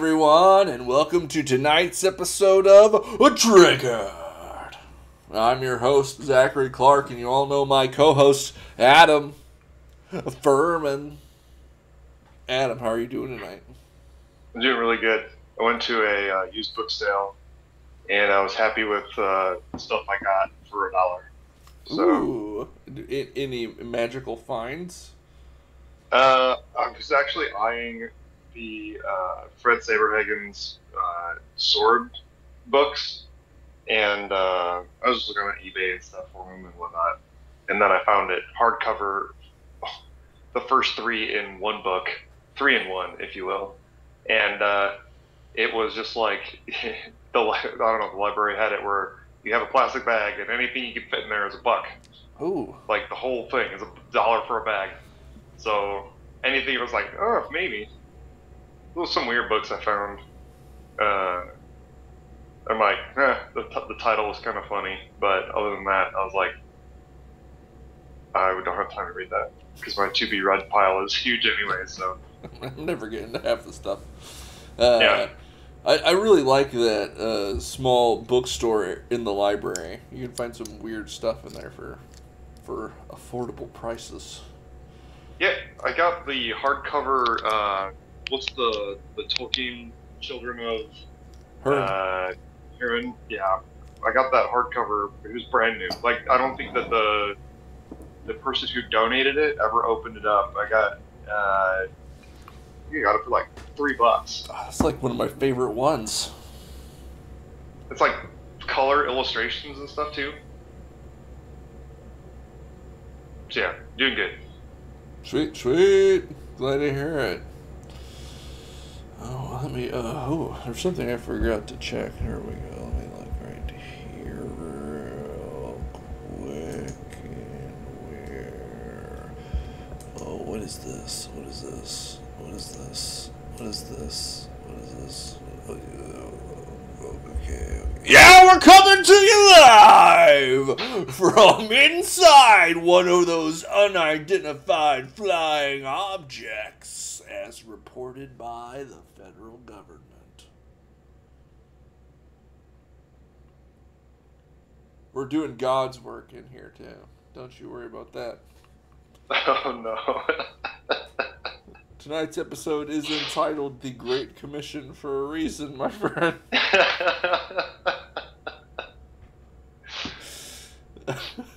Everyone, and welcome to tonight's episode of A Triggered. I'm your host, Zachary Clark, and you all know my co host, Adam Furman. Adam, how are you doing tonight? I'm doing really good. I went to a uh, used book sale, and I was happy with uh, stuff I got for a dollar. So, Ooh, any magical finds? uh, I was actually eyeing the uh, Fred Saberhagen's uh, sword books, and uh, I was just looking on eBay and stuff for them and whatnot. And then I found it hardcover, the first three in one book, three in one, if you will. And uh, it was just like the I don't know the library had it where you have a plastic bag and anything you can fit in there is a buck. Ooh, Like the whole thing is a dollar for a bag. So anything was like, oh, maybe. Was some weird books I found. Uh, I'm like, eh, the, t- the title was kind of funny, but other than that, I was like, I don't have time to read that because my to be read pile is huge anyway. So I'm never getting to half the stuff. Uh, Yeah. I, I really like that uh, small bookstore in the library. You can find some weird stuff in there for for affordable prices. yeah, I got the hardcover. Uh, what's the the Tolkien Children of Uh, Húrin, yeah, I got that hardcover. It was brand new. Like, I don't think that the the person who donated it ever opened it up. I got, uh, you got it for like three bucks. Ah, it's like one of my favorite ones. It's like color illustrations and stuff too. So yeah, doing good. Sweet, sweet. Glad to hear it. Oh, let me. Uh, oh, there's something I forgot to check. Here we go. Let me look right here real quick. And where? Oh, what is this? What is this? What is this? What is this? What is this? Oh, Okay. Yeah, we're coming to you live from inside one of those unidentified flying objects, as reported by the federal government. We're doing God's work in here, too. Don't you worry about that. Oh no. Tonight's episode is entitled The Great Commission for a reason, my friend.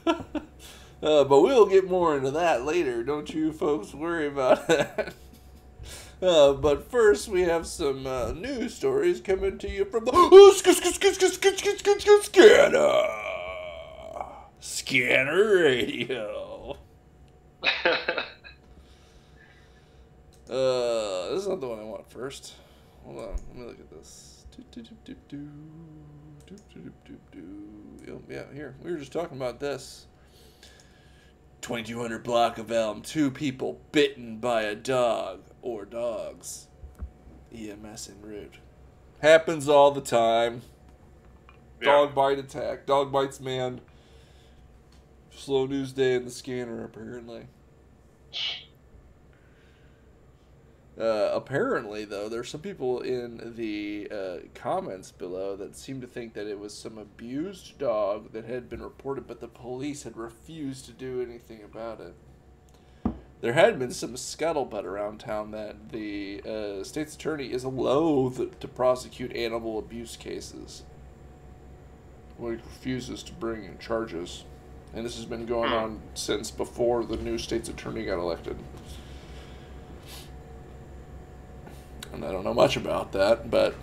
uh, but we'll get more into that later. Don't you folks worry about that. Uh, but first, we have some uh, news stories coming to you from the Scanner. Scanner Radio. Uh, this is not the one I want first. Hold on, let me look at this. Yeah, here. We were just talking about this. 2200 block of Elm. Two people bitten by a dog or dogs. EMS en route. Happens all the time. Dog bite attack. Dog bites man. Slow news day in the scanner, apparently. Uh, apparently, though, there's some people in the uh, comments below that seem to think that it was some abused dog that had been reported, but the police had refused to do anything about it. There had been some scuttlebutt around town that the uh, state's attorney is loath to prosecute animal abuse cases. Well, he refuses to bring in charges. And this has been going on since before the new state's attorney got elected. And I don't know much about that, but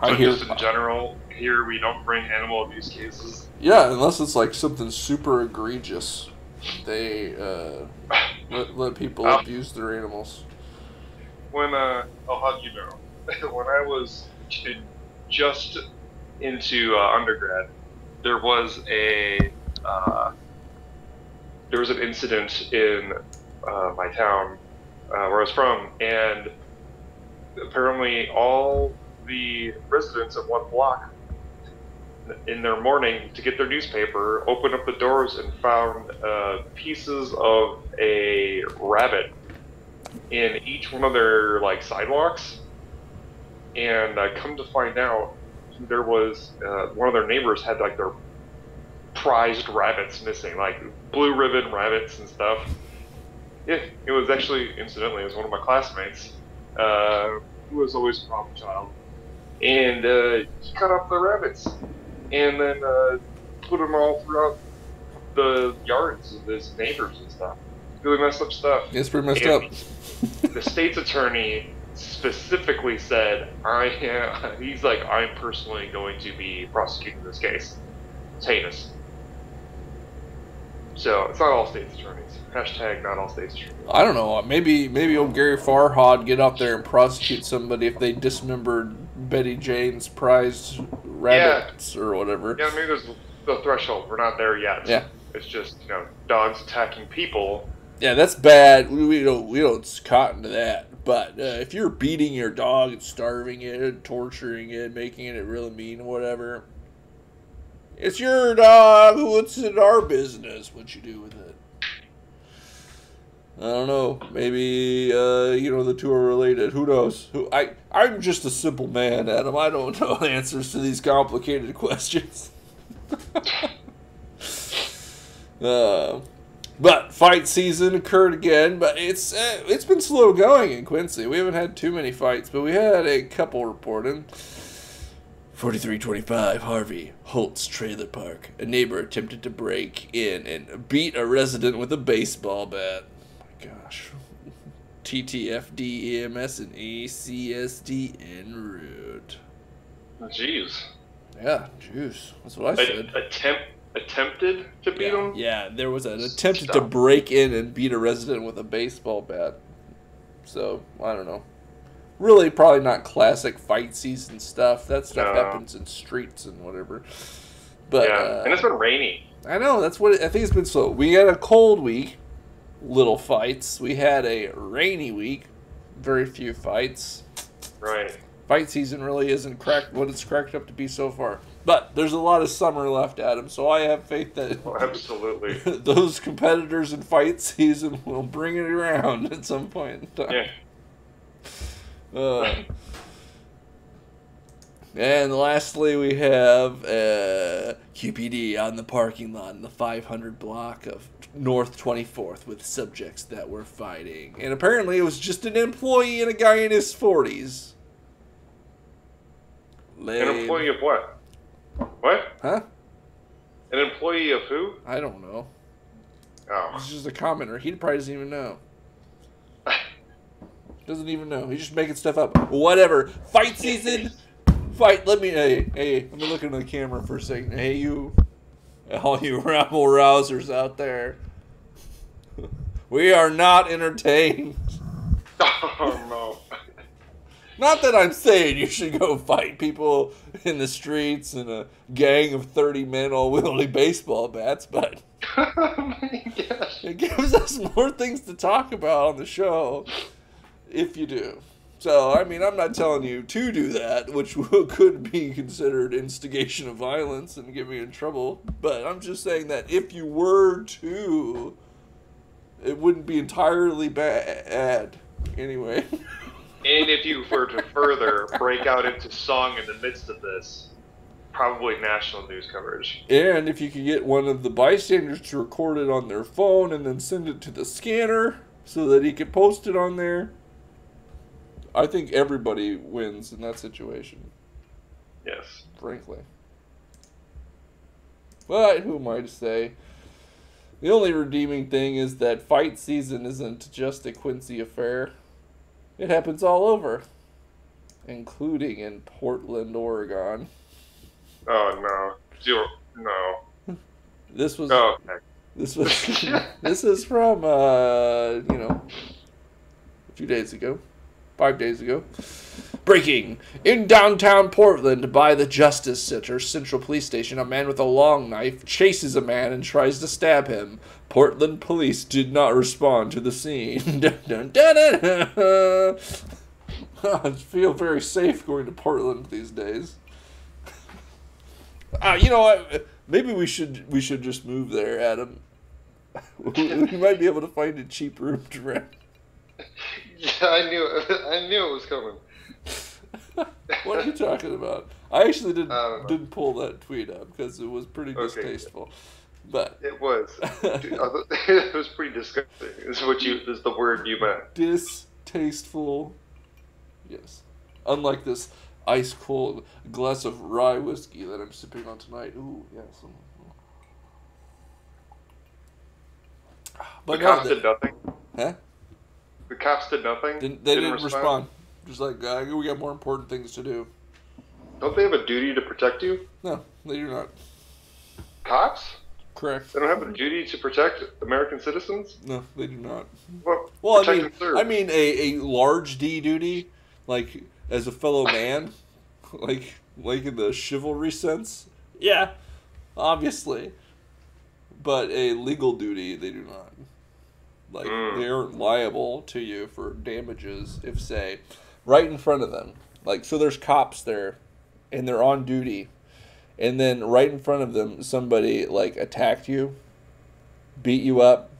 I So hear. just in general, here we don't bring animal abuse cases. Yeah, unless it's like something super egregious, they uh, let, let people Oh. abuse their animals. when uh oh how do you know when i was just into uh, undergrad there was a uh, there was an incident in uh, my town uh, where i was from and apparently all the residents of one block in their morning to get their newspaper opened up the doors and found uh, pieces of a rabbit in each one of their like sidewalks, and I come to find out there was uh, one of their neighbors had like their prized rabbits missing, like blue ribbon rabbits and stuff. Yeah, it was actually, incidentally, it was one of my classmates uh, who was always a problem child. And uh, he cut up the rabbits and then uh, put them all throughout the yards of his neighbors and stuff. Really messed up stuff. It's pretty messed And up. the state's attorney specifically said, "I am." He's like, "I'm personally going to be prosecuting this case. It's heinous." So it's not all states' attorneys. Hashtag not all states' attorneys. I don't know. Maybe maybe old Gary Farha'd get out there and prosecute somebody if they dismembered Betty Jane's prized rabbits or whatever. Yeah, maybe there's the threshold. We're not there yet. Yeah. It's just you know dogs attacking people. Yeah, that's bad. We, we don't we don't cotton to that. But uh, if you're beating your dog and starving it, and torturing it, making it really mean, or whatever, it's your dog. What's in our business? What you do with it? I don't know. Maybe uh, you know the two are related. Who knows? Who I I'm just a simple man, Adam. I don't know answers to these complicated questions. uh, but fight season occurred again, but it's uh, it's been slow going in Quincy. We haven't had too many fights, but we had a couple reported. 4325 Harvey, Holt's Trailer Park. A neighbor attempted to break in and beat a resident with a baseball bat. My gosh. TTFD, EMS, and ACSD en route. Jeez. Yeah, juice. That's what I A- said. attempt attempted to beat Yeah, him. yeah, there was an attempt to break in and beat a resident with a baseball bat. So, I don't know. Really, probably not classic fight season stuff. That stuff No. happens in streets and whatever. But yeah, uh, and it's been rainy. I know that's what it, I think it's been slow. We had a cold week, little fights. We had a rainy week, very few fights. Right. Fight season really isn't cracked what it's cracked up to be so far. But there's a lot of summer left, Adam. So I have faith that Well, absolutely. those competitors in fight season will bring it around at some point in time. Yeah. Uh, and lastly, we have uh, QPD on the parking lot in the 500 block of North 24th with subjects that were fighting. And apparently, it was just an employee and a guy in his 40s. An employee of what? What? Huh? An employee of who? I don't know. Oh. He's just a commenter. He probably doesn't even know. Doesn't even know. He's just making stuff up. Whatever. Fight season. Fight. Let me. Hey, hey. Let me look into the camera for a second. Hey, you. All you rabble rousers out there. We are not entertained. Oh no. Not that I'm saying you should go fight people in the streets and a gang of 30 men all wielding baseball bats, but my gosh. It gives us more things to talk about on the show if you do. So, I mean, I'm not telling you to do that, which could be considered instigation of violence and get me in trouble. But I'm just saying that if you were to, it wouldn't be entirely bad. Anyway. And if you were to further break out into song in the midst of this, probably national news coverage. And if you could get one of the bystanders to record it on their phone and then send it to the scanner so that he could post it on there, I think everybody wins in that situation, Yes. frankly. But who am I to say? The only redeeming thing is that fight season isn't just a Quincy affair. It happens all over, including in Portland, Oregon. Oh no. No. This was Oh. Okay. This was this is from uh, you know a few days ago, five days ago. Breaking in downtown Portland by the Justice Center Central Police Station, a man with a long knife chases a man and tries to stab him. Portland police did not respond to the scene. dun, dun, dun. I feel very safe going to Portland these days. Uh, you know what? Maybe we should we should just move there, Adam. we might be able to find a cheap room to rent. Yeah, I knew it. I knew it was coming. what are you talking about? I actually didn't I didn't pull that tweet up because it was pretty Okay. distasteful. But It was. Dude, thought- it was pretty disgusting. Is what you is the word you meant. distasteful. Yes. Unlike this ice cold glass of rye whiskey that I'm sipping on tonight. Ooh, yes. But the no, cops did nothing. huh? The cops did nothing. Didn't, they didn't, respond. Just like uh, we got more important things to do. Don't they have a duty to protect you? No, they do not. Cops? Correct. They don't have a duty to protect American citizens? No, they do not. Well, Well, I mean. I mean, a, a large D duty, like as a fellow man, like like in the chivalry sense. Yeah, obviously, but a legal duty they do not. Like Mm. they aren't liable to you for damages if, say, right in front of them. Like so, there's cops there, and they're on duty, and then right in front of them, somebody like attacked you, beat you up,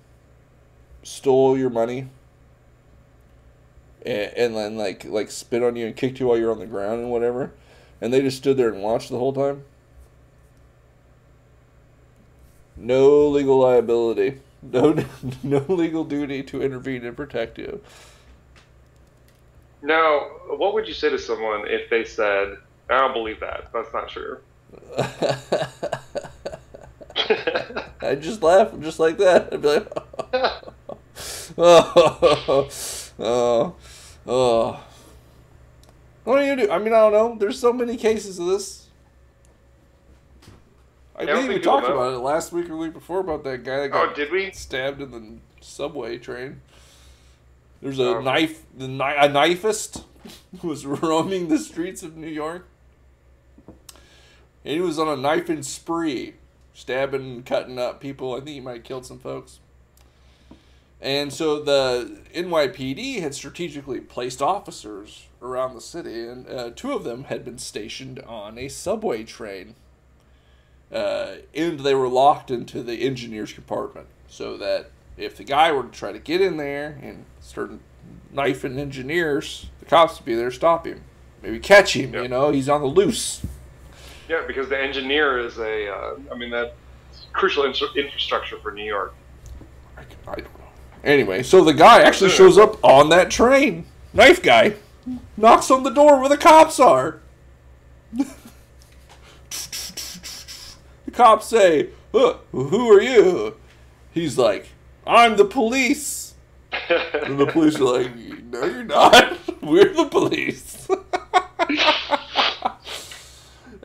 stole your money and, and then like like spit on you and kicked you while you're on the ground and whatever and they just stood there and watched the whole time no legal liability no no legal duty to intervene and protect you Now, what would you say to someone if they said, I don't believe that. That's not true. i just laugh just like that. I'd be like oh oh oh. What are you do? I mean i don't know. There's so many cases of this I think we talked know. about it last week or week before about that guy that got oh, did we? stabbed in the subway train. There's a Oh. knife, the kni- a knifist was roaming the streets of New York, and he was on a knifing spree, stabbing and cutting up people. I think he might have killed some folks. And so the NYPD had strategically placed officers around the city, and uh, two of them had been stationed on a subway train uh, and they were locked into the engineer's compartment so that if the guy were to try to get in there and start knifing engineers, the cops would be there to stop him. Maybe catch him, you know, he's on the loose. Yeah, because the engineer is a, uh, I mean, that crucial infra- infrastructure for New York. I, I don't know. Anyway, so the guy actually shows up on that train. Knife guy knocks on the door where the cops are. cops say, "Who are you?" He's like, "I'm the police." And the police are like, "No, you're not. We're the police."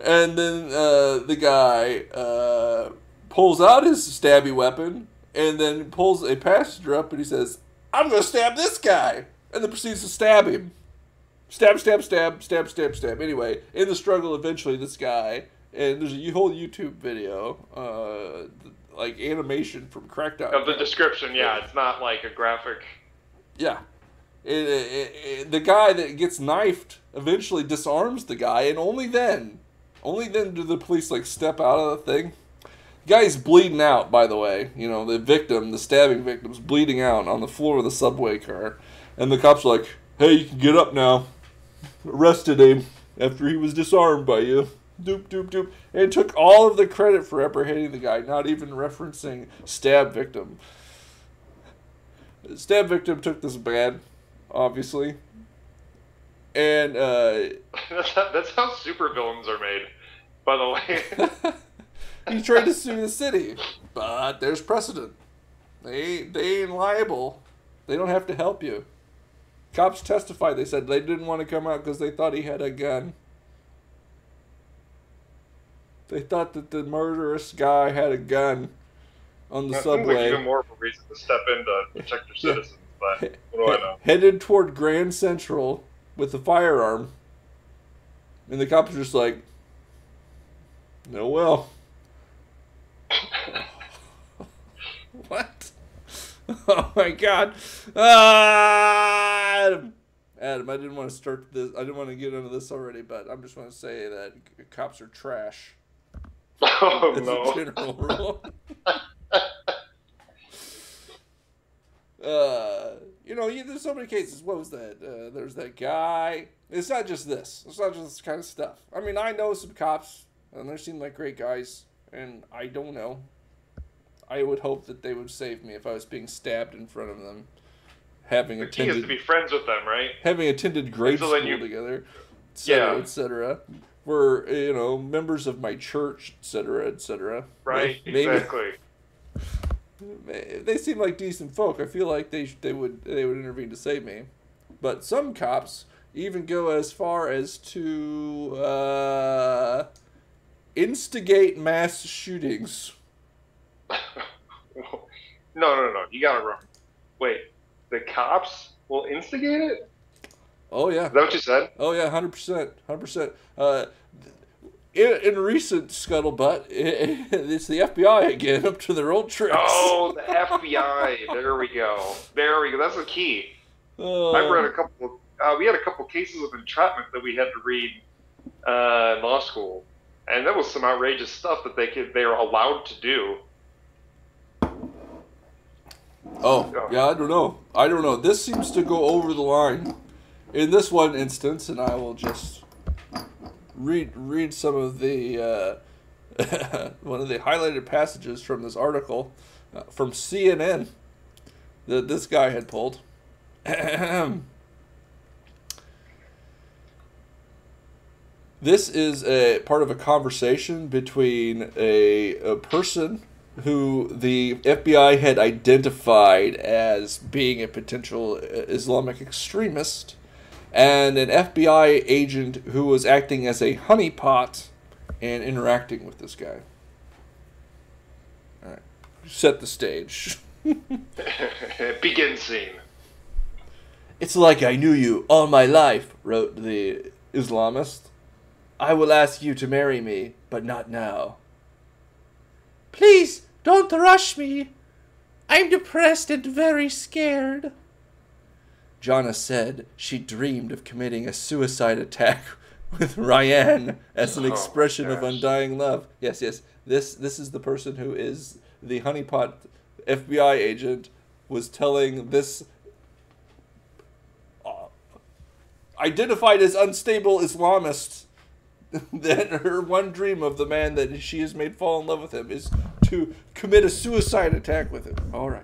and then uh, the guy uh, pulls out his stabby weapon and then pulls a passenger up and he says, "I'm gonna stab this guy," and then proceeds to stab him. Stab, stab, stab, stab, stab, stab. Anyway, in the struggle, eventually this guy and there's a whole YouTube video, uh, like animation from Crackdown. of the description, yeah, it's not like a graphic. Yeah. It, it, it- the guy that gets knifed eventually disarms the guy, and only then, only then do the police like step out of the thing. The guy's bleeding out, by the way. You know, the victim, the stabbing victim's bleeding out on the floor of the subway car, and the cops are like, "Hey, you can get up now." Arrested him after he was disarmed by you. Doop doop doop, and took all of the credit for apprehending the guy, not even referencing stab victim. Stab victim took this bad, obviously. And uh, That's how, that's how supervillains are made, by the way. he tried to sue the city, but there's precedent. They they ain't liable. They don't have to help you. Cops testified. They said they didn't want to come out because they thought he had a gun. They thought that the murderous guy had a gun on the that seems like subway. even more of a reason to step in to protect your citizens, but what do I know? headed toward Grand Central with a firearm. And the cops are just like, no, well. what? Oh my god. Ah, Adam. Adam, I didn't want to start this. I didn't want to get into this already, but I'm just want to say that cops are trash. Oh As a no. general rule. uh, you know, you, there's so many cases. What was that? Uh, there's that guy. It's not just this. It's not just this kind of stuff. I mean, I know some cops, and they seem like great guys, and I don't know. I would hope that they would save me if I was being stabbed in front of them, having The key is to attended be friends with them, right? having attended grade so school you- together, Yeah. et cetera. We're you know members of my church, et cetera, et cetera. Right. Maybe, Exactly. they seem like decent folk. I feel like they they would they would intervene to save me, but some cops even go as far as to uh, instigate mass shootings. no, no, no. You got it wrong. Wait, the cops will instigate it? Oh yeah, Is that what you said? oh yeah, hundred percent, hundred percent. Uh, in, in recent scuttlebutt, it's the FBI again up to their old tricks. Oh, the FBI. There we go. There we go. That's the key. Uh, I read a couple. Uh, we had a couple cases of entrapment that we had to read uh, in law school, and that was some outrageous stuff that they could they are allowed to do. Oh, yeah, I don't know. I don't know. This seems to go over the line in this one instance, and I will just read read some of the uh, one of the highlighted passages from this article uh, from CNN that this guy had pulled. This is a part of a conversation between a, a person who the FBI had identified as being a potential Islamic extremist and an FBI agent who was acting as a honeypot and interacting with this guy. All right. Set the stage. Begin scene. It's like I knew you all my life, wrote the Islamist. I will ask you to marry me, but not now. Please, don't rush me. I'm depressed and very scared. Jonna said she dreamed of committing a suicide attack with Ryan as an Oh, expression of undying love. Yes, yes. This this is the person who is the honeypot FBI agent was telling this uh, identified as unstable Islamist that her one dream of the man that she has made fall in love with him is to commit a suicide attack with him. All right.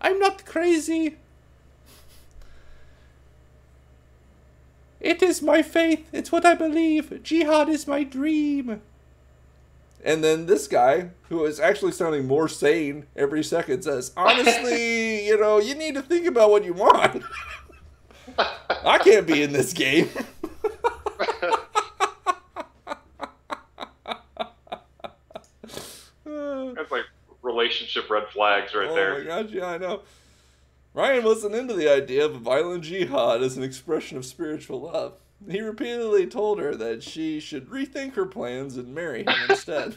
I'm not crazy. It is my faith. It's what I believe. Jihad is my dream. And then this guy, who is actually sounding more sane every second, says, Honestly, you know, you need to think about what you want. I can't be in this game. That's like relationship red flags right oh there. my gosh, yeah, I know. Ryan wasn't into the idea of a violent jihad as an expression of spiritual love. He repeatedly told her that she should rethink her plans and marry him instead.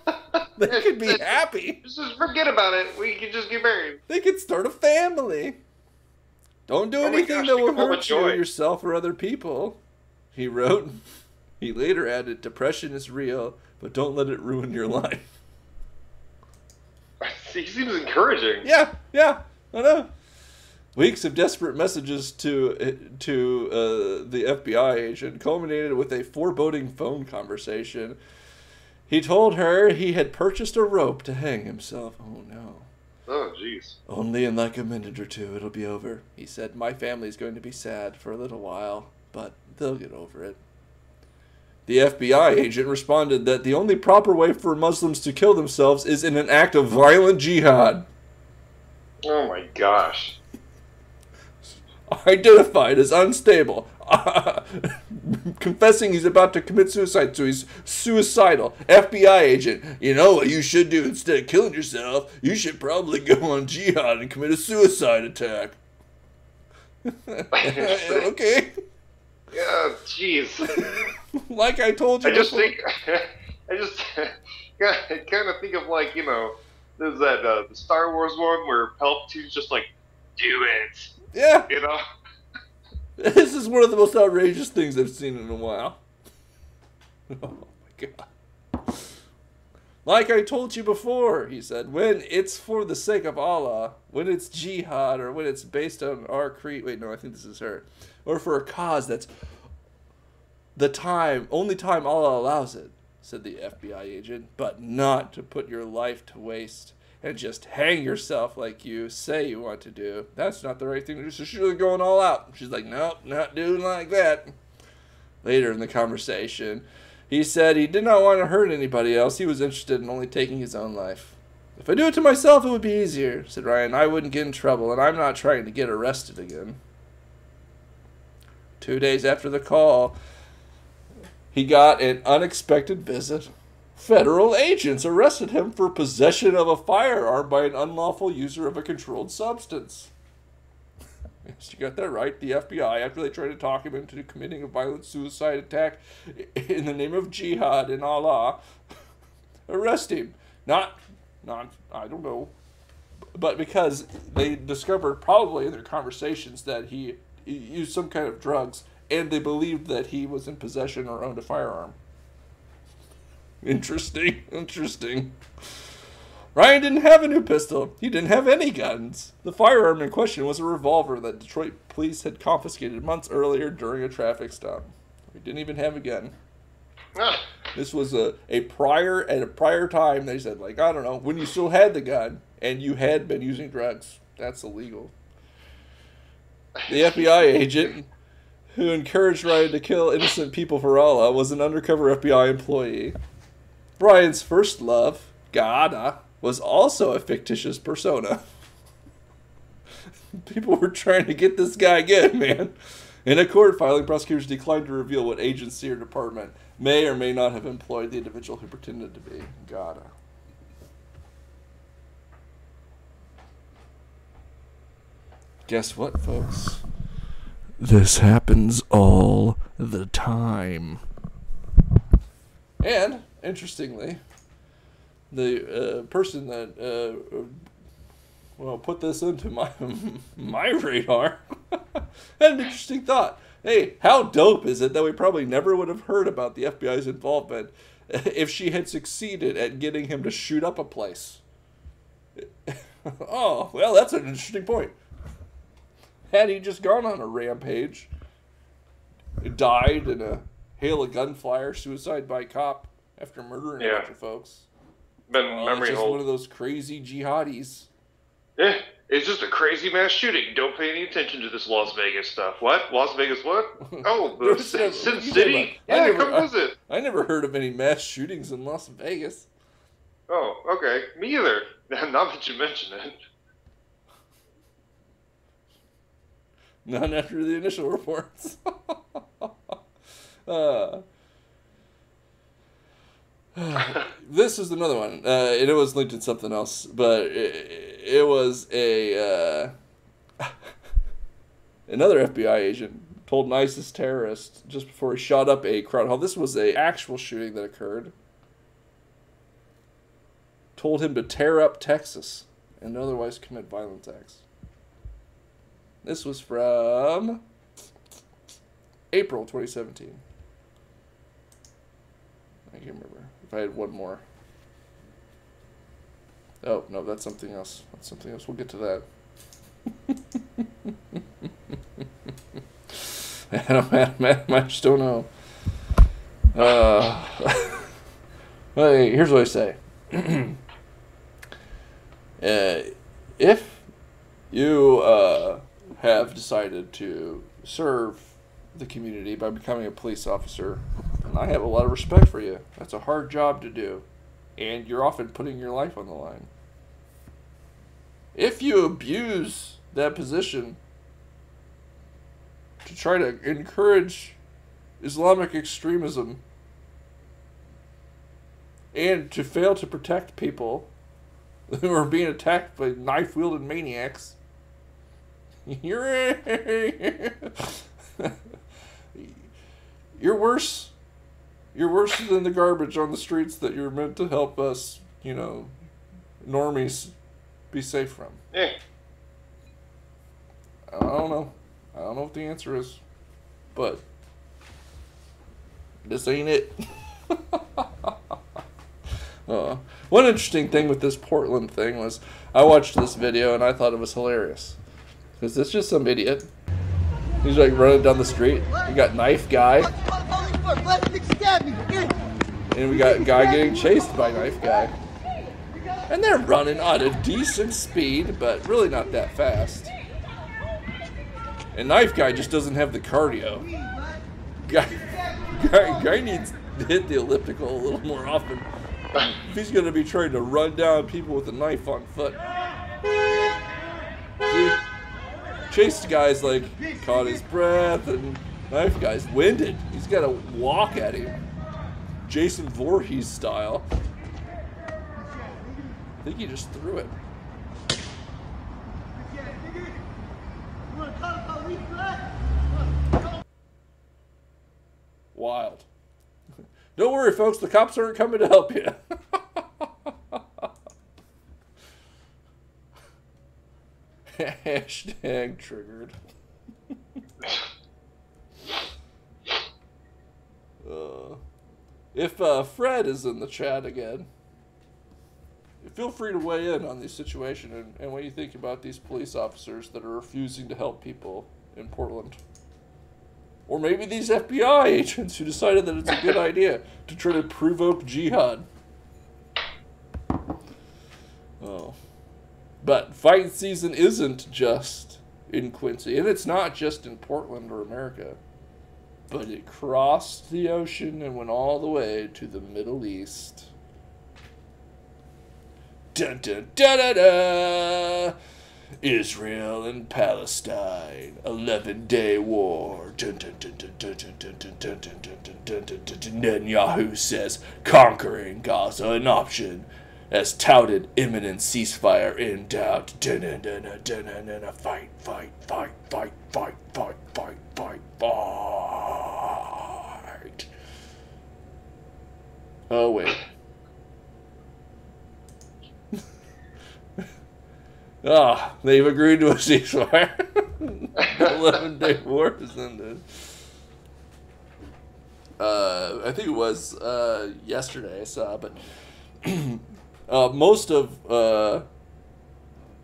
they could be happy. Just forget about it. We can just get married. They could start a family. Don't do Oh anything gosh, that will of all the hurt you, yourself, or other people. He wrote. He later added, "Depression is real, but don't let it ruin your life." He seems encouraging. Yeah, yeah, I know. Weeks of desperate messages to to uh, the FBI agent culminated with a foreboding phone conversation. He told her he had purchased a rope to hang himself. Oh no. Oh, jeez. Only in like a minute or two it'll be over. He said, My family's going to be sad for a little while, but they'll get over it. The FBI agent responded that the only proper way for Muslims to kill themselves is in an act of violent jihad. Oh my gosh. Identified as unstable. Confessing he's about to commit suicide, so he's suicidal. FBI agent, you know what you should do instead of killing yourself? You should probably go on jihad and commit a suicide attack. okay. Yeah, jeez. like I told you. I just before- think, I just kind of think of like you know, there's that uh, the Star Wars one where Palpatine's just like, do it, Yeah, you know. this is one of the most outrageous things I've seen in a while. Oh my god. Like I told you before, he said, when it's for the sake of Allah, when it's jihad, or when it's based on our creed. Wait, no, I think this is her. Or for a cause that's the time, only time Allah allows it, said the FBI agent, but not to put your life to waste and just hang yourself like you say you want to do. That's not the right thing to do. So she's really going all out. She's like, nope, not doing like that. Later in the conversation, he said he did not want to hurt anybody else. He was interested in only taking his own life. If I do it to myself, it would be easier, said Ryan. I wouldn't get in trouble, and I'm not trying to get arrested again. Two days after the call, he got an unexpected visit. Federal agents arrested him for possession of a firearm by an unlawful user of a controlled substance. Yes, you got that right. The FBI, after they tried to talk him into committing a violent suicide attack in the name of jihad and Allah, arrest him. Not, not, I don't know, but because they discovered probably in their conversations that he, he used some kind of drugs, and they believed that he was in possession or owned a firearm. Interesting, interesting. Ryan didn't have a new pistol. He didn't have any guns. The firearm in question was a revolver that Detroit police had confiscated months earlier during a traffic stop. He didn't even have a gun. Ah, This was a, a prior at a prior time they said like I don't know when you still had the gun and you had been using drugs that's illegal. The FBI agent who encouraged Ryan to kill innocent people for Allah was an undercover FBI employee. Ryan's first love, Gada, was also a fictitious persona. People were trying to get this guy good, man. In a court filing, prosecutors declined to reveal what agency or department may or may not have employed the individual who pretended to be Gada. Guess what, folks? This happens all the time. And, interestingly, the uh, person that uh, well put this into my my radar had an interesting thought. Hey, how dope is it that we probably never would have heard about the FBI's involvement if she had succeeded at getting him to shoot up a place? oh, well, that's an interesting point. Had he just gone on a rampage, died in a hail of gunfire, suicide by cop after murdering a bunch of folks. Been Well, memory it's just one of those crazy jihadis. Yeah, it's just a crazy mass shooting. Don't pay any attention to this Las Vegas stuff. What? Las Vegas? What? Oh, the There's Sin, Sin City? never- I Yeah, never- come I- visit. I never heard of any mass shootings in Las Vegas. Oh, okay. Me either. Not that you mention it. None after the initial reports. uh, this is another one. Uh, it was linked in something else, but it, it was a uh, another FBI agent told an ISIS terrorist just before he shot up a crowd hall. This was a actual shooting that occurred. Told him to tear up Texas and otherwise commit violent acts. This was from April 2017. I can't remember if I had one more. Oh, no, that's something else. That's something else. We'll get to that. Adam, Adam, Adam, I just don't know. Uh, well, here's what I say. uh, if you uh, have decided to serve the community by becoming a police officer, I have a lot of respect for you. That's a hard job to do, and you're often putting your life on the line. If you abuse that position to try to encourage Islamic extremism and to fail to protect people who are being attacked by knife wielding maniacs, you're you're worse. You're worse than the garbage on the streets that you're meant to help us, you know, normies be safe from. Yeah. I don't know. I don't know what the answer is, but this ain't it. Uh, one interesting thing with this Portland thing was I watched this video and I thought it was hilarious. Because it's just some idiot. He's like running down the street. We got knife guy. And we got guy getting chased by knife guy. And they're running at a decent speed, but really not that fast. And knife guy just doesn't have the cardio. Guy, guy, guy needs to hit the elliptical a little more often. If he's going to be trying to run down people with a knife on foot. See? Chased guy's like caught his breath, and knife guy's winded. He's got to walk at him. Jason Voorhees style. I think he just threw it. Wild. Don't worry, folks, the cops aren't coming to help you. Hashtag triggered. uh, if uh, Fred is in the chat again, feel free to weigh in on the situation and, and what you think about these police officers that are refusing to help people in Portland. Or maybe these FBI agents who decided that it's a good idea to try to provoke jihad. Oh. But fight season isn't just in Quincy, and it's not just in Portland or America but it crossed the ocean and went all the way to the Middle East. Dun, dun, dun, dun, dun. Israel and Palestine, 11 day war. Netanyahu says conquering Gaza an option, as touted imminent ceasefire in doubt. Fight, fight, fight, fight, fight, fight, fight, fight, fight. Oh, wait. Ah, they've agreed to a ceasefire. 11 day war is ended. Uh, I think it was uh, yesterday I saw, but uh, most of uh,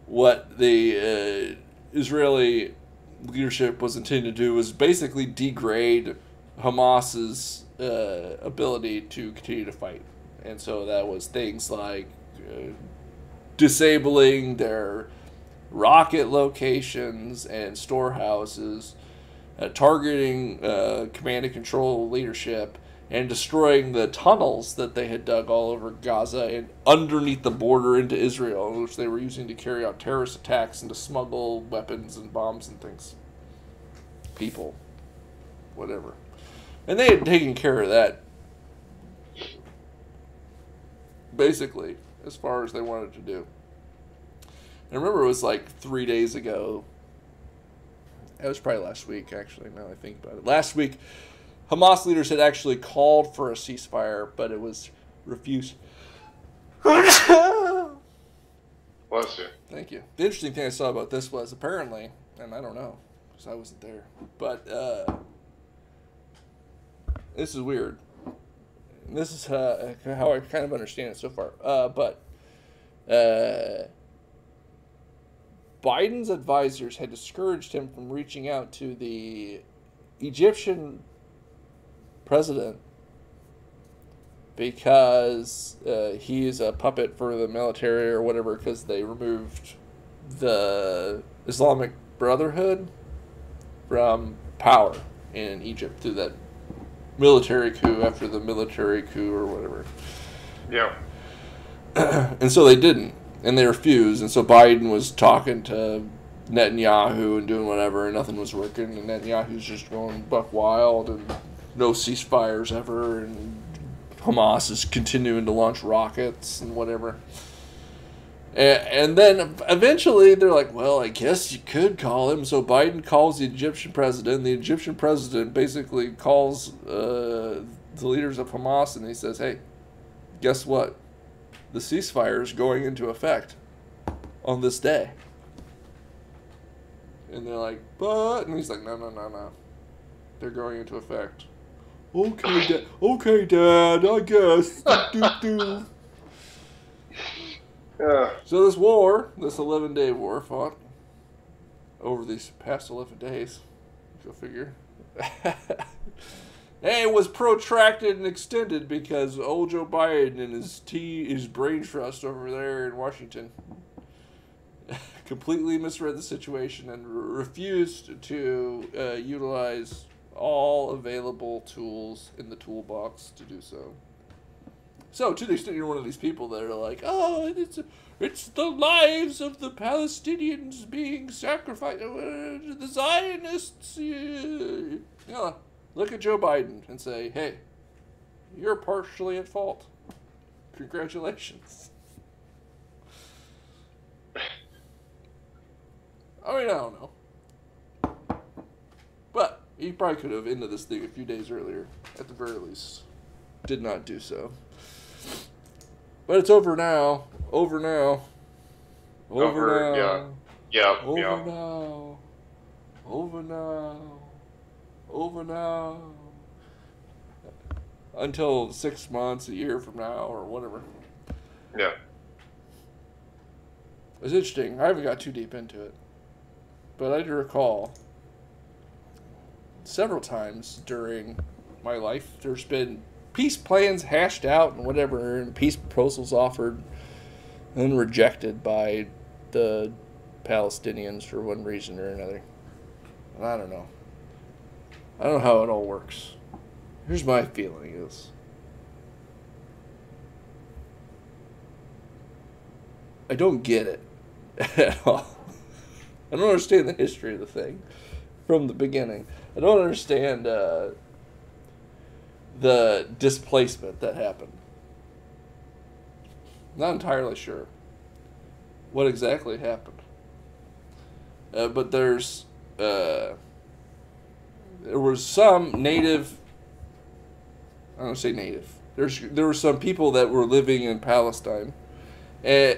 what the uh, Israeli leadership was intending to do was basically degrade Hamas's uh, ability to continue to fight. And so that was things like uh, disabling their rocket locations and storehouses, uh, targeting command and control leadership, and destroying the tunnels that they had dug all over Gaza and underneath the border into Israel, which they were using to carry out terrorist attacks and to smuggle weapons and bombs and things. People. Whatever. And they had taken care of that. Basically as far as they wanted to do. I remember it was like three days ago. It was probably last week, actually, now I think about it. Last week, Hamas leaders had actually called for a ceasefire, but it was refused. Bless you. Thank you. The interesting thing I saw about this was apparently, and I don't know, because I wasn't there, but uh, this is weird this is uh, how I kind of understand it so far. Uh, but uh, Biden's advisors had discouraged him from reaching out to the Egyptian president because uh, he is a puppet for the military or whatever because they removed the Islamic Brotherhood from power in Egypt through that military coup after the military coup or whatever. Yeah. and so they didn't, and they refused. And so Biden was talking to Netanyahu and doing whatever, and nothing was working. And Netanyahu's just going buck wild, and no ceasefires ever, and Hamas is continuing to launch rockets and whatever. And, then eventually they're like, well, I guess you could call him. So Biden calls the Egyptian president. The Egyptian president basically calls uh, the leaders of Hamas and he says, hey, guess what? The ceasefire is going into effect on this day. And they're like, but. And he's like, no, no, no, no. They're going into effect. Okay, Dad. Okay, Dad. I guess. do, do, do. Yeah. So this war, this 11 day war, fought over these past 11 days. Go figure. and it was protracted and extended because old Joe Biden and his T, his brain trust over there in Washington completely misread the situation and refused to uh, utilize all available tools in the toolbox to do so. So, to the extent you're one of these people that are like, oh, it's it's the lives of the Palestinians being sacrificed, uh, the Zionists. Uh, yeah, look at Joe Biden and say, hey, you're partially at fault. Congratulations. I mean, I don't know. He probably could have ended this thing a few days earlier, at the very least. Did not do so. But it's over now. Over now. Over, Over, now. yeah. Yeah. Over yeah. now. Over now. Over now. Until six months, a year from now, or whatever. Yeah. It's interesting. I haven't got too deep into it. But I do recall several times during my life there's been peace plans hashed out and whatever, and peace proposals offered and rejected by the Palestinians for one reason or another. And I don't know. I don't know how it all works. Here's my feeling is I don't get it at all. I don't understand the history of the thing from the beginning. I don't understand uh, the displacement that happened. Not entirely sure what exactly happened. Uh, but there's uh, there was some native. I don't say native. There's there were some people that were living in Palestine, uh,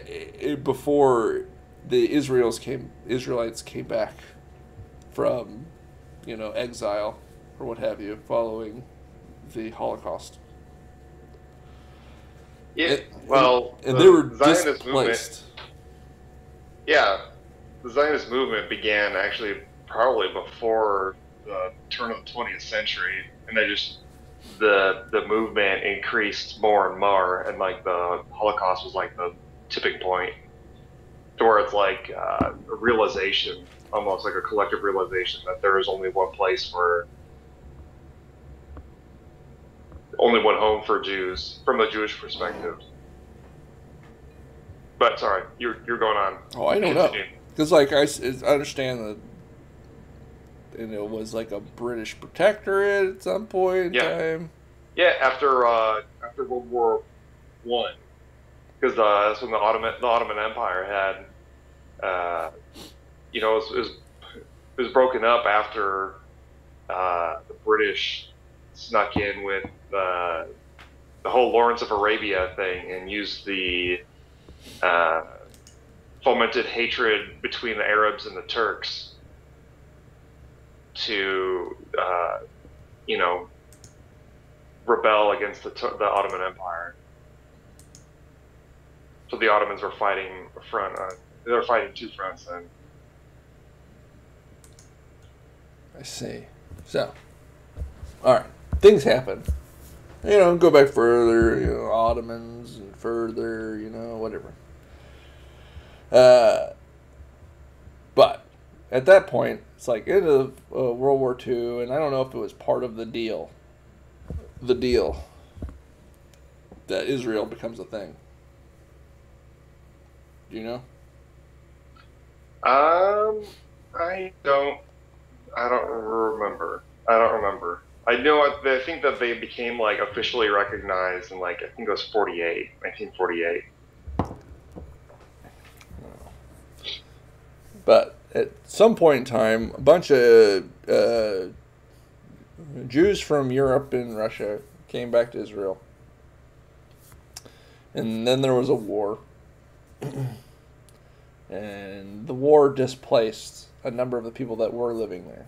before the Israels came Israelites came back from, you know, exile or what have you, following the Holocaust. Yeah. And- well, and the they were Zionist displaced. movement. Yeah, the Zionist movement began actually probably before the turn of the 20th century, and they just the the movement increased more and more, and like the Holocaust was like the tipping point, to where it's like uh, a realization, almost like a collective realization that there is only one place for Only one home for Jews from a Jewish perspective. But sorry, you're you're going on. Oh, I don't know. Because, like, I understand that. And it was like a British protectorate at some point in Yeah. time. Yeah, after uh, after World War One, because uh, that's when the Ottoman the Ottoman Empire had, uh, you know, it was, it was it was broken up after uh, the British snuck in with uh, the whole Lawrence of Arabia thing and used the uh, fomented hatred between the Arabs and the Turks to, uh, you know, rebel against the, the Ottoman Empire. So the Ottomans were fighting a front. Uh, they were fighting two fronts then. I see. So, all right, things happen. You know, go back further. You know, Ottomans and further. You know, whatever. Uh, but at that point, it's like into uh, World War II, and I don't know if it was part of the deal. The deal that Israel becomes a thing. Do you know? Um, I don't. I don't remember. I don't remember. I know. I think that they became like officially recognized in like I think it was 48, 1948. But at some point in time, a bunch of uh, Jews from Europe and Russia came back to Israel. And then there was a war. and the war displaced a number of the people that were living there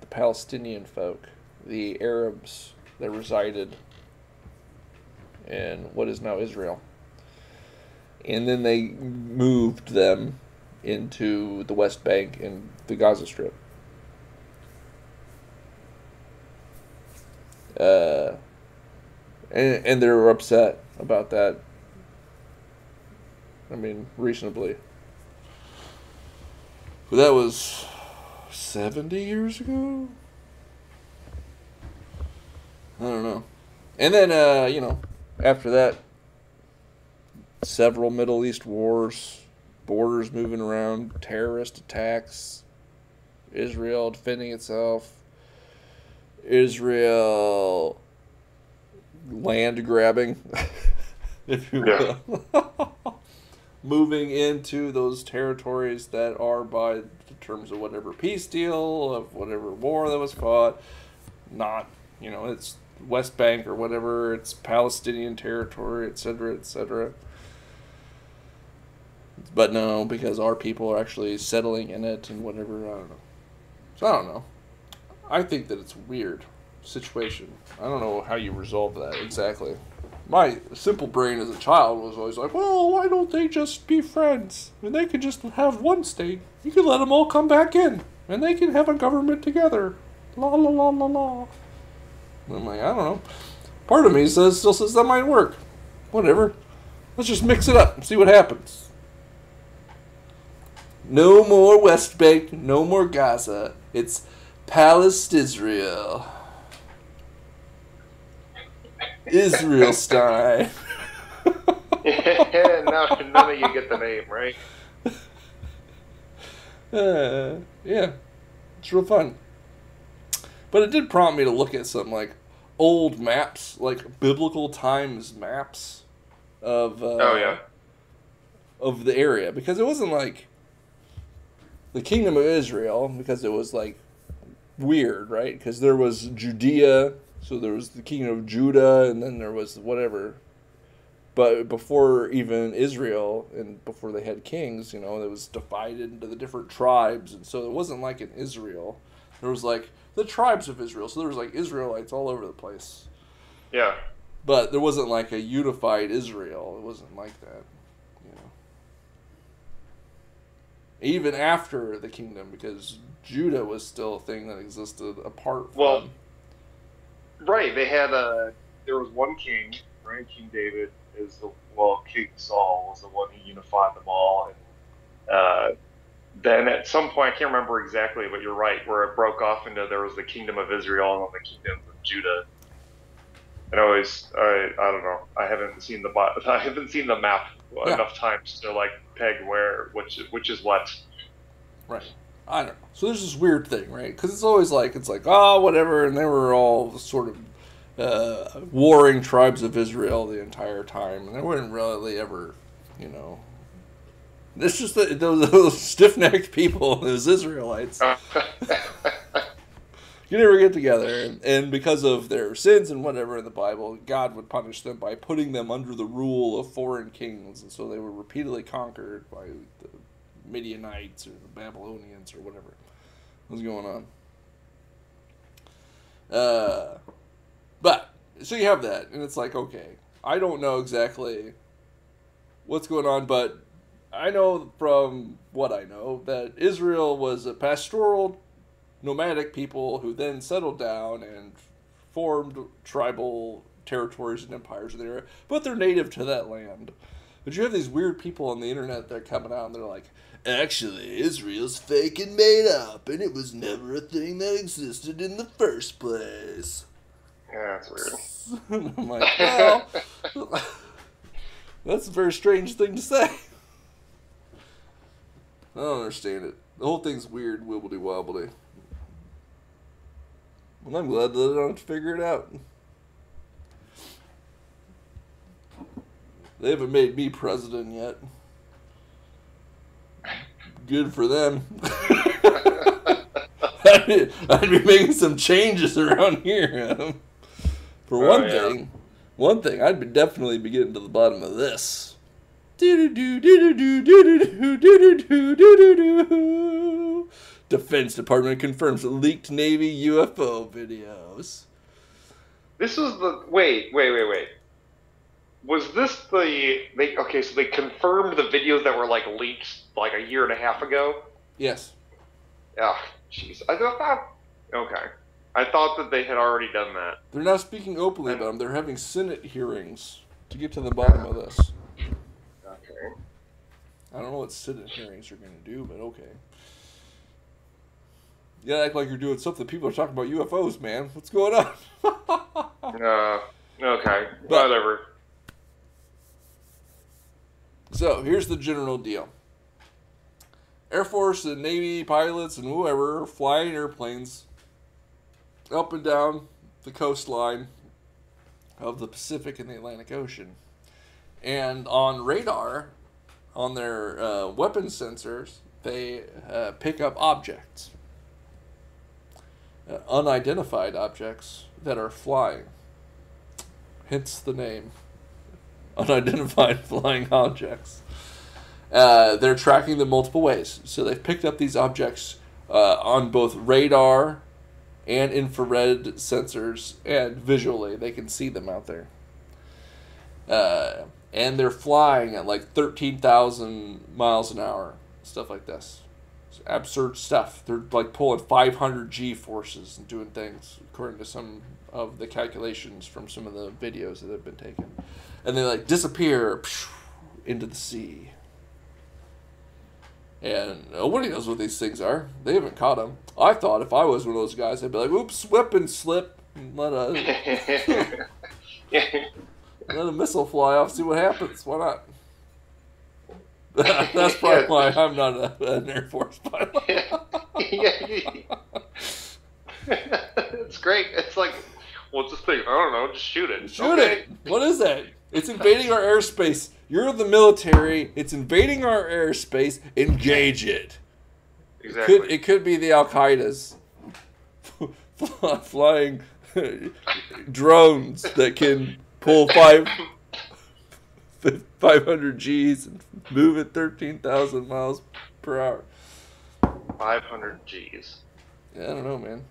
the Palestinian folk, the Arabs that resided in what is now Israel. and then they moved them into the West Bank and the Gaza Strip. Uh, and, and they were upset about that. I mean, reasonably. But that was 70 years ago? I don't know. And then, uh, you know, after that, several Middle East wars, borders moving around, terrorist attacks, Israel defending itself, Israel land grabbing, if you will. Moving into those territories that are by the terms of whatever peace deal, of whatever war that was fought, not, you know, it's West Bank or whatever, it's Palestinian territory, etc., etc. But no, because our people are actually settling in it and whatever, I don't know. So I don't know. I think that it's weird situation. I don't know how you resolve that exactly. My simple brain as a child was always like, well, why don't they just be friends? And they could just have one state. You could let them all come back in. And they can have a government together. La la la la la. And I'm like, I don't know. Part of me says still says that might work. Whatever. Let's just mix it up and see what happens. No more West Bank, no more Gaza. It's Palestine Israel. Israel style. yeah, now none of you get the name, right? Uh, yeah, it's real fun. But it did prompt me to look at some like old maps, like biblical times maps of. Uh, oh yeah. Of the area because it wasn't like the kingdom of Israel because it was like weird, right? Because there was Judea, so there was the kingdom of Judah, and then there was whatever. But before even Israel and before they had kings, you know, it was divided into the different tribes, and so it wasn't like in Israel. There was like the tribes of Israel, so there was like Israelites all over the place. Yeah. But there wasn't like a unified Israel. It wasn't like that you know. even after the kingdom, because Judah was still a thing that existed apart from. Well, right. They had a. There was one king, right? King David is the well. King Saul was the one who unified them all, and uh, then at some point, I can't remember exactly, but you're right, where it broke off into there was the kingdom of Israel and then the kingdom of Judah. And I always, I, I don't know, I haven't seen the I haven't seen the map yeah. enough times to like peg where which which is what. Right. I don't know. So there's this weird thing, right? Because it's always like it's like oh whatever, and they were all sort of uh, warring tribes of Israel the entire time, and they weren't really ever, you know. It's just that those, those stiff necked people, those Israelites. you never get together. And, and because of their sins and whatever in the Bible, God would punish them by putting them under the rule of foreign kings. And so they were repeatedly conquered by the Midianites or the Babylonians or whatever was going on. Uh, but, so you have that. And it's like, okay, I don't know exactly what's going on, but I know from what I know that Israel was a pastoral nomadic people who then settled down and formed tribal territories and empires in the area, but they're native to that land. But you have these weird people on the internet that are coming out and they're like, actually, Israel's fake and made up, and it was never a thing that existed in the first place. Yeah, that's weird. I'm like, well, that's a very strange thing to say. I don't understand it. The whole thing's weird, wibbledy wobbly. Well, I'm glad that I don't have to figure it out. They haven't made me president yet good for them. I'd, be, I'd, be making some changes around here. for oh, one yeah. thing, one thing, I'd be definitely be getting to the bottom of this. Defense Department confirms leaked Navy UFO videos. This is the wait, wait, wait, wait was this the they okay? So they confirmed the videos that were like leaked like a year and a half ago. Yes. Yeah, jeez. I thought that. Okay, I thought that they had already done that. They're not speaking openly about them. They're having Senate hearings to get to the bottom of this. Okay. I don't know what Senate hearings are going to do, but okay. You gotta act like you're doing something. People are talking about UFOs, man. What's going on? Uh, okay. But- Whatever. So here's the general deal. Air Force and Navy pilots and whoever flying airplanes up and down the coastline of the Pacific and the Atlantic Ocean. And on radar, on their uh, weapon sensors, they uh, pick up objects, uh, unidentified objects that are flying. Hence the name unidentified flying objects. Uh, they're tracking them multiple ways. So they've picked up these objects uh, on both radar and infrared sensors, and visually they can see them out there. Uh, and they're flying at like 13,000 miles an hour, stuff like this. It's absurd stuff. They're like pulling 500 G forces and doing things, according to some of the calculations from some of the videos that have been taken. And they like disappear into the sea. And nobody knows what these things are. They haven't caught them. I thought if I was one of those guys, I'd be like, "Oops, slip." and slip." Let a let a missile fly off, see what happens. Why not? That's probably why I'm not a, an Air Force pilot. it's great. It's like, what's this thing? I don't know. Just shoot it. Shoot Okay. it! What is that? It's invading our airspace. You're the military. It's invading our airspace. Engage it. Exactly. Could it could be the Al Qaeda's flying drones that can pull five. 500 G's and move at 13,000 miles per hour. 500 G's. Yeah, I don't know, man.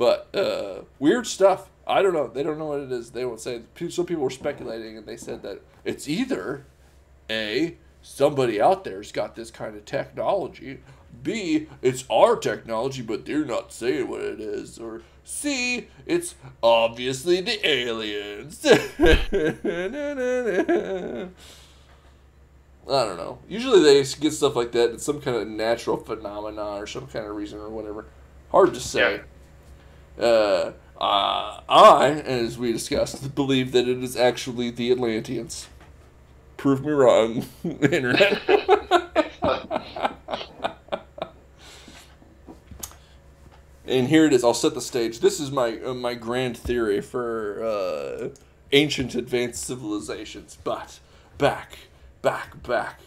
But uh, weird stuff. I don't know. They don't know what it is. They won't say. Some people were speculating, and they said that it's either a somebody out there's got this kind of technology. B, it's our technology, but they're not saying what it is. Or C, it's obviously the aliens. I don't know. Usually they get stuff like that. It's some kind of natural phenomenon or some kind of reason or whatever. Hard to say. Uh, I, as we discussed, believe that it is actually the Atlanteans. Prove me wrong, internet. and here it is. I'll set the stage. This is my uh, my grand theory for uh, ancient advanced civilizations. But back, back, back,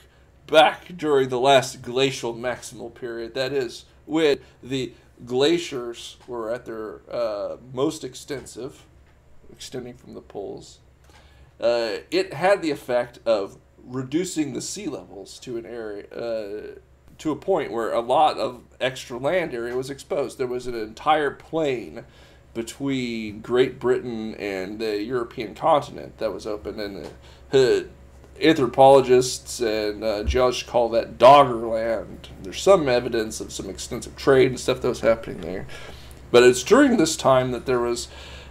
back during the last glacial maximal period. That is when the glaciers were at their uh, most extensive, extending from the poles. Uh, it had the effect of reducing the sea levels to an area uh, to a point where a lot of extra land area was exposed. There was an entire plain between Great Britain and the European continent that was open, and anthropologists and uh, geologists call that Doggerland. There's some evidence of some extensive trade and stuff that was happening there, but it's during this time that there was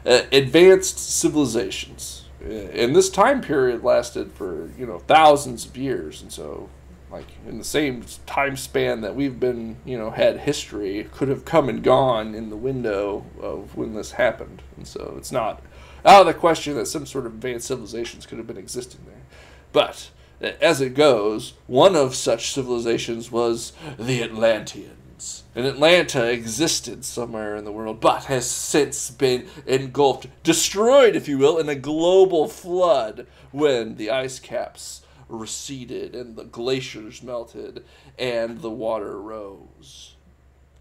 uh, advanced civilizations, Uh, and this time period lasted for you know thousands of years, and so like in the same time span that we've been you know had history could have come and gone in the window of when this happened, and so it's not out of the question that some sort of advanced civilizations could have been existing there. But uh, as it goes, one of such civilizations was the Atlanteans. And Atlanta existed somewhere in the world, but has since been engulfed, destroyed, if you will, in a global flood when the ice caps receded and the glaciers melted and the water rose,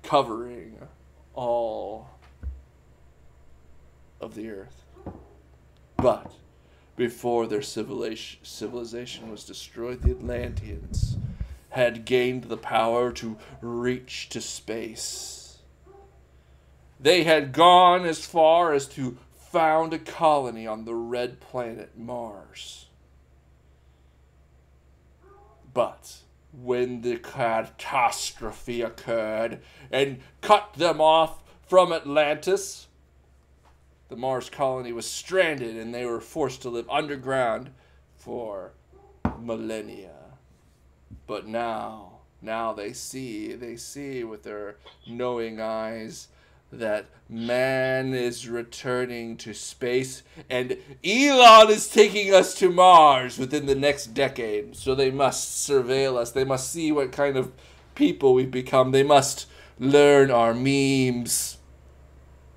covering all of the earth. But before their civilization, was destroyed, the Atlanteans had gained the power to reach to space. they had gone as far as to found a colony on the red planet Mars. But when the catastrophe occurred and cut them off from Atlantis, the Mars colony was stranded and they were forced to live underground for millennia. But now, now they see, they see with their knowing eyes that man is returning to space and Elon is taking us to Mars within the next decade. So they must surveil us. They must see what kind of people we've become. They must learn our memes.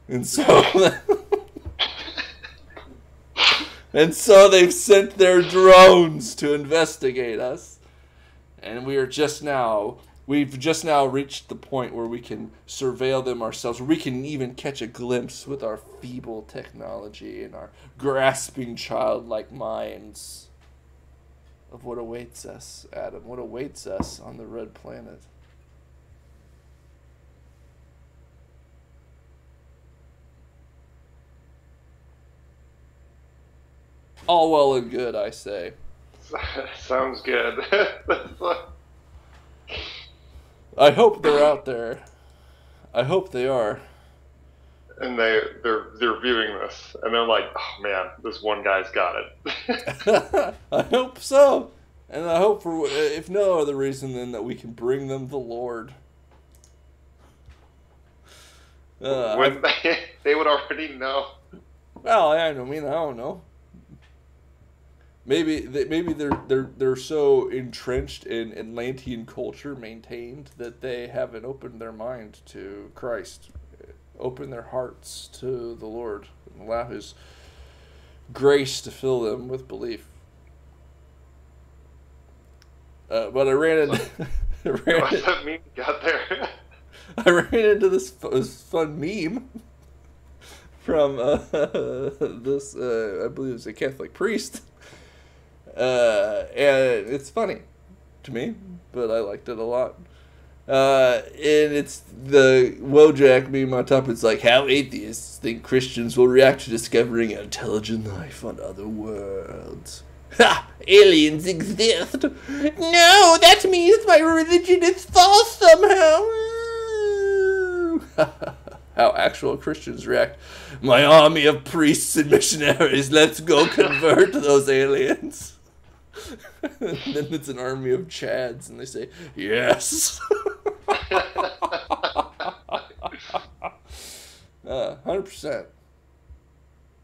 And so And so they've sent their drones to investigate us. And we are just now we've just now reached the point where we can surveil them ourselves, we can even catch a glimpse with our feeble technology and our grasping childlike minds of what awaits us, Adam, what awaits us on the red planet. All well and good, I say. Sounds good. I hope they're out there. I hope they are. And they they're they're viewing this and they're like, oh man, this one guy's got it. I hope so, and I hope for if no other reason than that we can bring them the Lord. Uh, when they, they would already know. Well, I don't mean, I don't know maybe they, maybe they're they're they're so entrenched in Atlantean culture maintained that they haven't opened their mind to Christ, open their hearts to the Lord, and allow His grace to fill them with belief. Uh, but I ran into. I ran What's that meme got there? I ran into this, this fun meme from uh, this, uh, I believe it was a Catholic priest uh, and it's funny to me, but I liked it a lot. Uh, and it's the Wojak meme on top. It's like how atheists think Christians will react to discovering intelligent life on other worlds. Ha! Aliens exist. No, that means my religion is false somehow. how actual Christians react. My army of priests and missionaries, let's go convert those aliens. Then it's an army of Chads, and they say, Yes! uh, 100%.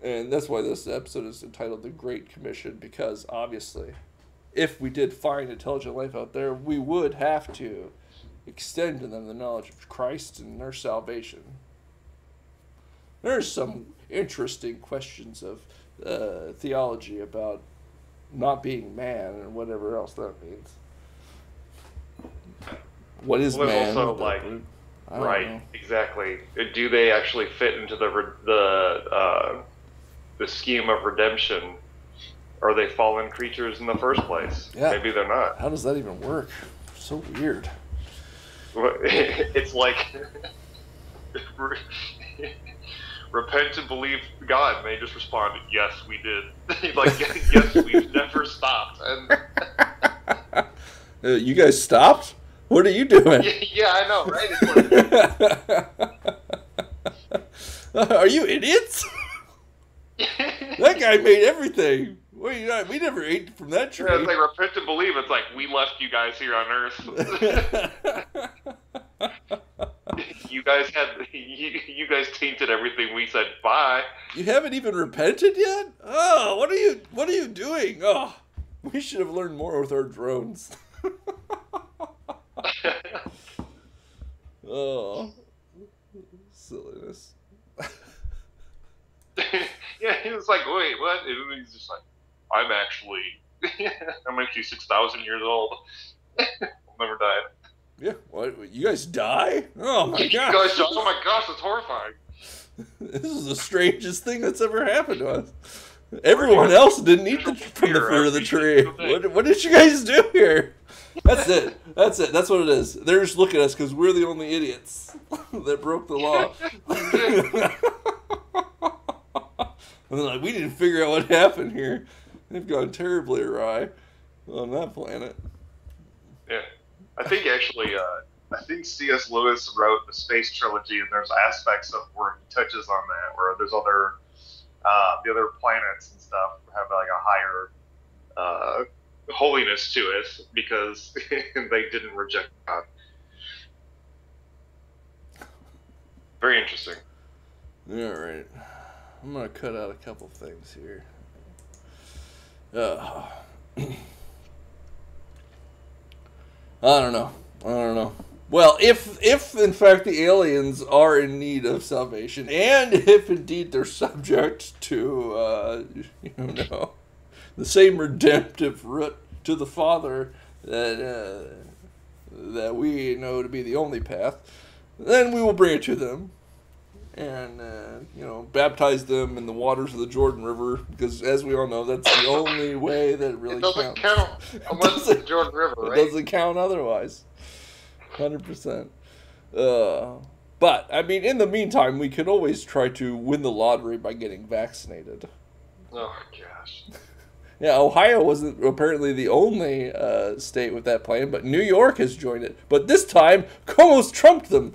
And that's why this episode is entitled The Great Commission, because obviously, if we did find intelligent life out there, we would have to extend to them the knowledge of Christ and their salvation. There's some interesting questions of uh, theology about not being man and whatever else that means. What is well, man? Also, like, right, know. exactly. Do they actually fit into the the uh, the scheme of redemption? Are they fallen creatures in the first place? Yeah. Maybe they're not. How does that even work? So weird. It's like repent and believe God. And they just responded, yes, we did. like, yes, we've never stopped. And uh, you guys stopped? What are you doing? Yeah, yeah I know, right? are you idiots? that guy made everything. We, we never ate from that tree. Yeah, it's like repent and believe. It's like we left you guys here on Earth you guys had you, you guys tainted everything we said bye. You haven't even repented yet? Oh, what are you what are you doing? Oh, we should have learned more with our drones. oh, silliness. yeah, he was like, "Wait, what?" And he's just like, "I'm actually, I'm actually six thousand years old. I'll never die." Yeah, what? You guys die? Oh my gosh! You guys? Oh my gosh, that's horrifying. this is the strangest thing that's ever happened to us. Everyone else didn't eat the, from the fruit of the tree. What, what did you guys do here? That's it. That's it. That's what it is. They're just looking at us because we're the only idiots that broke the law. and they're like, we didn't figure out what happened here. They've gone terribly awry on that planet. Yeah, I think actually, uh, I think C.S. Lewis wrote the space trilogy, and there's aspects of where he touches on that, where there's other, uh, the other planets and stuff have like a higher uh, holiness to it because they didn't reject God. Very interesting. All right. I'm gonna cut out a couple things here. Uh, I don't know. I don't know. Well, if if in fact the aliens are in need of salvation, and if indeed they're subject to, uh, you know, the same redemptive route to the Father that uh, that we know to be the only path, then we will bring it to them and uh, you know baptize them in the waters of the Jordan River because, as we all know, that's the only way that it really It doesn't counts. count unless it's the Jordan River, It doesn't count otherwise. Hundred percent. Uh, but I mean, in the meantime, we could always try to win the lottery by getting vaccinated. Oh gosh. Yeah, Ohio wasn't apparently the only uh, state with that plan, but New York has joined it. But this time, Cuomo's trumped them.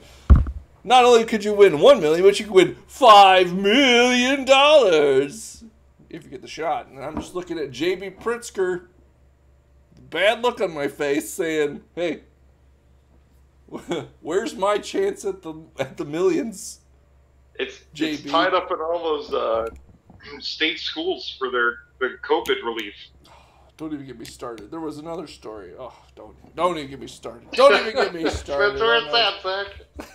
Not only could you win one million, but you could win five million dollars if you get the shot. And I'm just looking at JB Pritzker, bad look on my face, saying, "Hey, where's my chance at the at the millions? It's, JB. it's tied up in all those uh, state schools for their, their COVID relief. Don't even get me started. There was another story. Oh, don't don't even get me started. Don't even get me started. That's where it's at, Zach.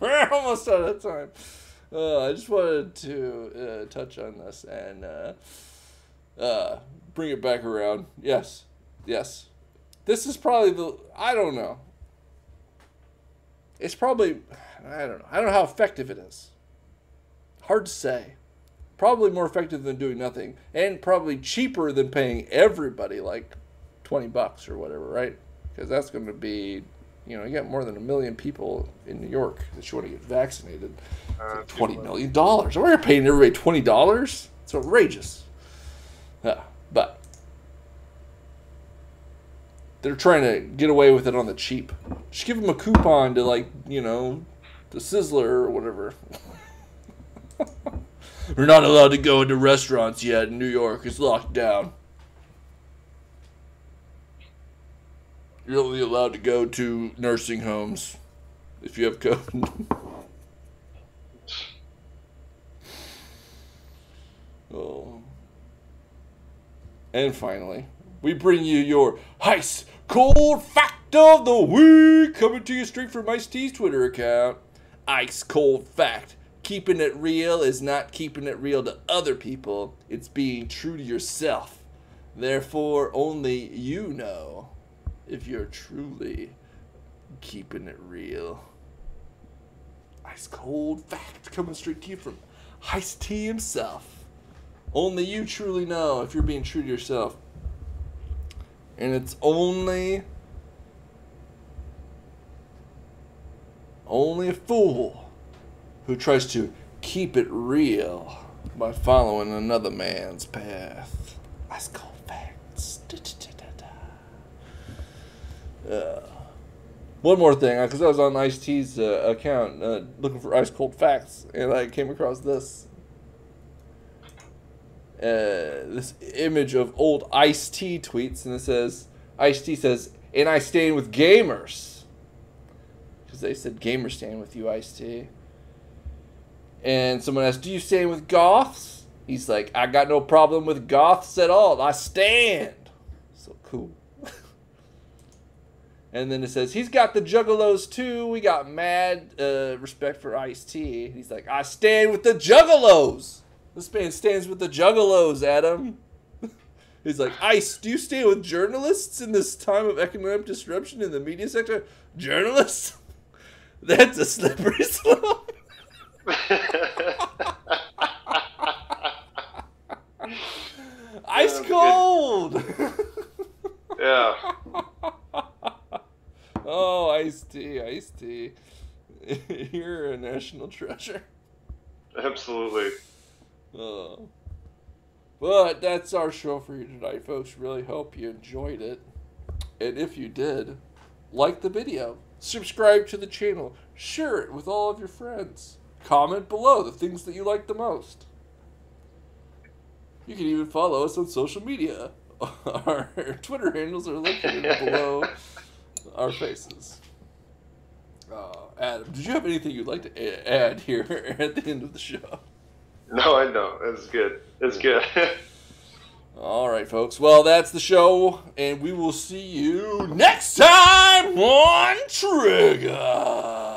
We're almost out of time. Uh, I just wanted to uh, touch on this and uh, uh, bring it back around. Yes, yes. This is probably the. I don't know. It's probably. I don't know. I don't know how effective it is. Hard to say. Probably more effective than doing nothing, and probably cheaper than paying everybody like twenty bucks or whatever, right? Because that's going to be you know, you got more than a million people in New York that you want to get vaccinated. Uh, Twenty million dollars. We're you paying everybody twenty dollars. It's outrageous. Yeah, but they're trying to get away with it on the cheap. Just give them a coupon to like you know, the Sizzler or whatever. We're not allowed to go into restaurants yet in New York. It's locked down. You're only allowed to go to nursing homes if you have COVID. oh. And finally, we bring you your ice cold fact of the week, coming to you straight from Ice T's Twitter account. Ice cold fact: keeping it real is not keeping it real to other people; it's being true to yourself. Therefore, only you know if you're truly keeping it real. Ice cold fact coming straight to you from Ice T himself. Only you truly know if you're being true to yourself. And it's only only a fool who tries to keep it real by following another man's path. Ice cold facts. Uh, one more thing, because I was on Ice T's uh, account uh, looking for ice cold facts, and I came across this uh, this image of old Ice T tweets, and it says Ice T says, "And I stand with gamers," because they said gamers stand with you, Ice T. And someone asked, "Do you stand with goths?" He's like, "I got no problem with goths at all. I stand." So cool. And then it says he's got the juggalos too. We got mad uh, respect for Ice T. He's like, I stand with the juggalos. This man stands with the juggalos, Adam. he's like, Ice, do you stand with journalists in this time of economic disruption in the media sector? Journalists? That's a slippery slope. Ice cold. Yeah. Oh, Ice T, Ice T. You're a national treasure. Absolutely. Uh, but that's our show for you tonight, folks. Really hope you enjoyed it. And if you did, like the video, subscribe to the channel, share it with all of your friends, comment below the things that you like the most. You can even follow us on social media. Our Twitter handles are located below our faces. Uh, Adam, did you have anything you'd like to add here at the end of the show? No, I don't. It's good. It's good. All right, folks. Well, that's the show, and we will see you next time on Trigger.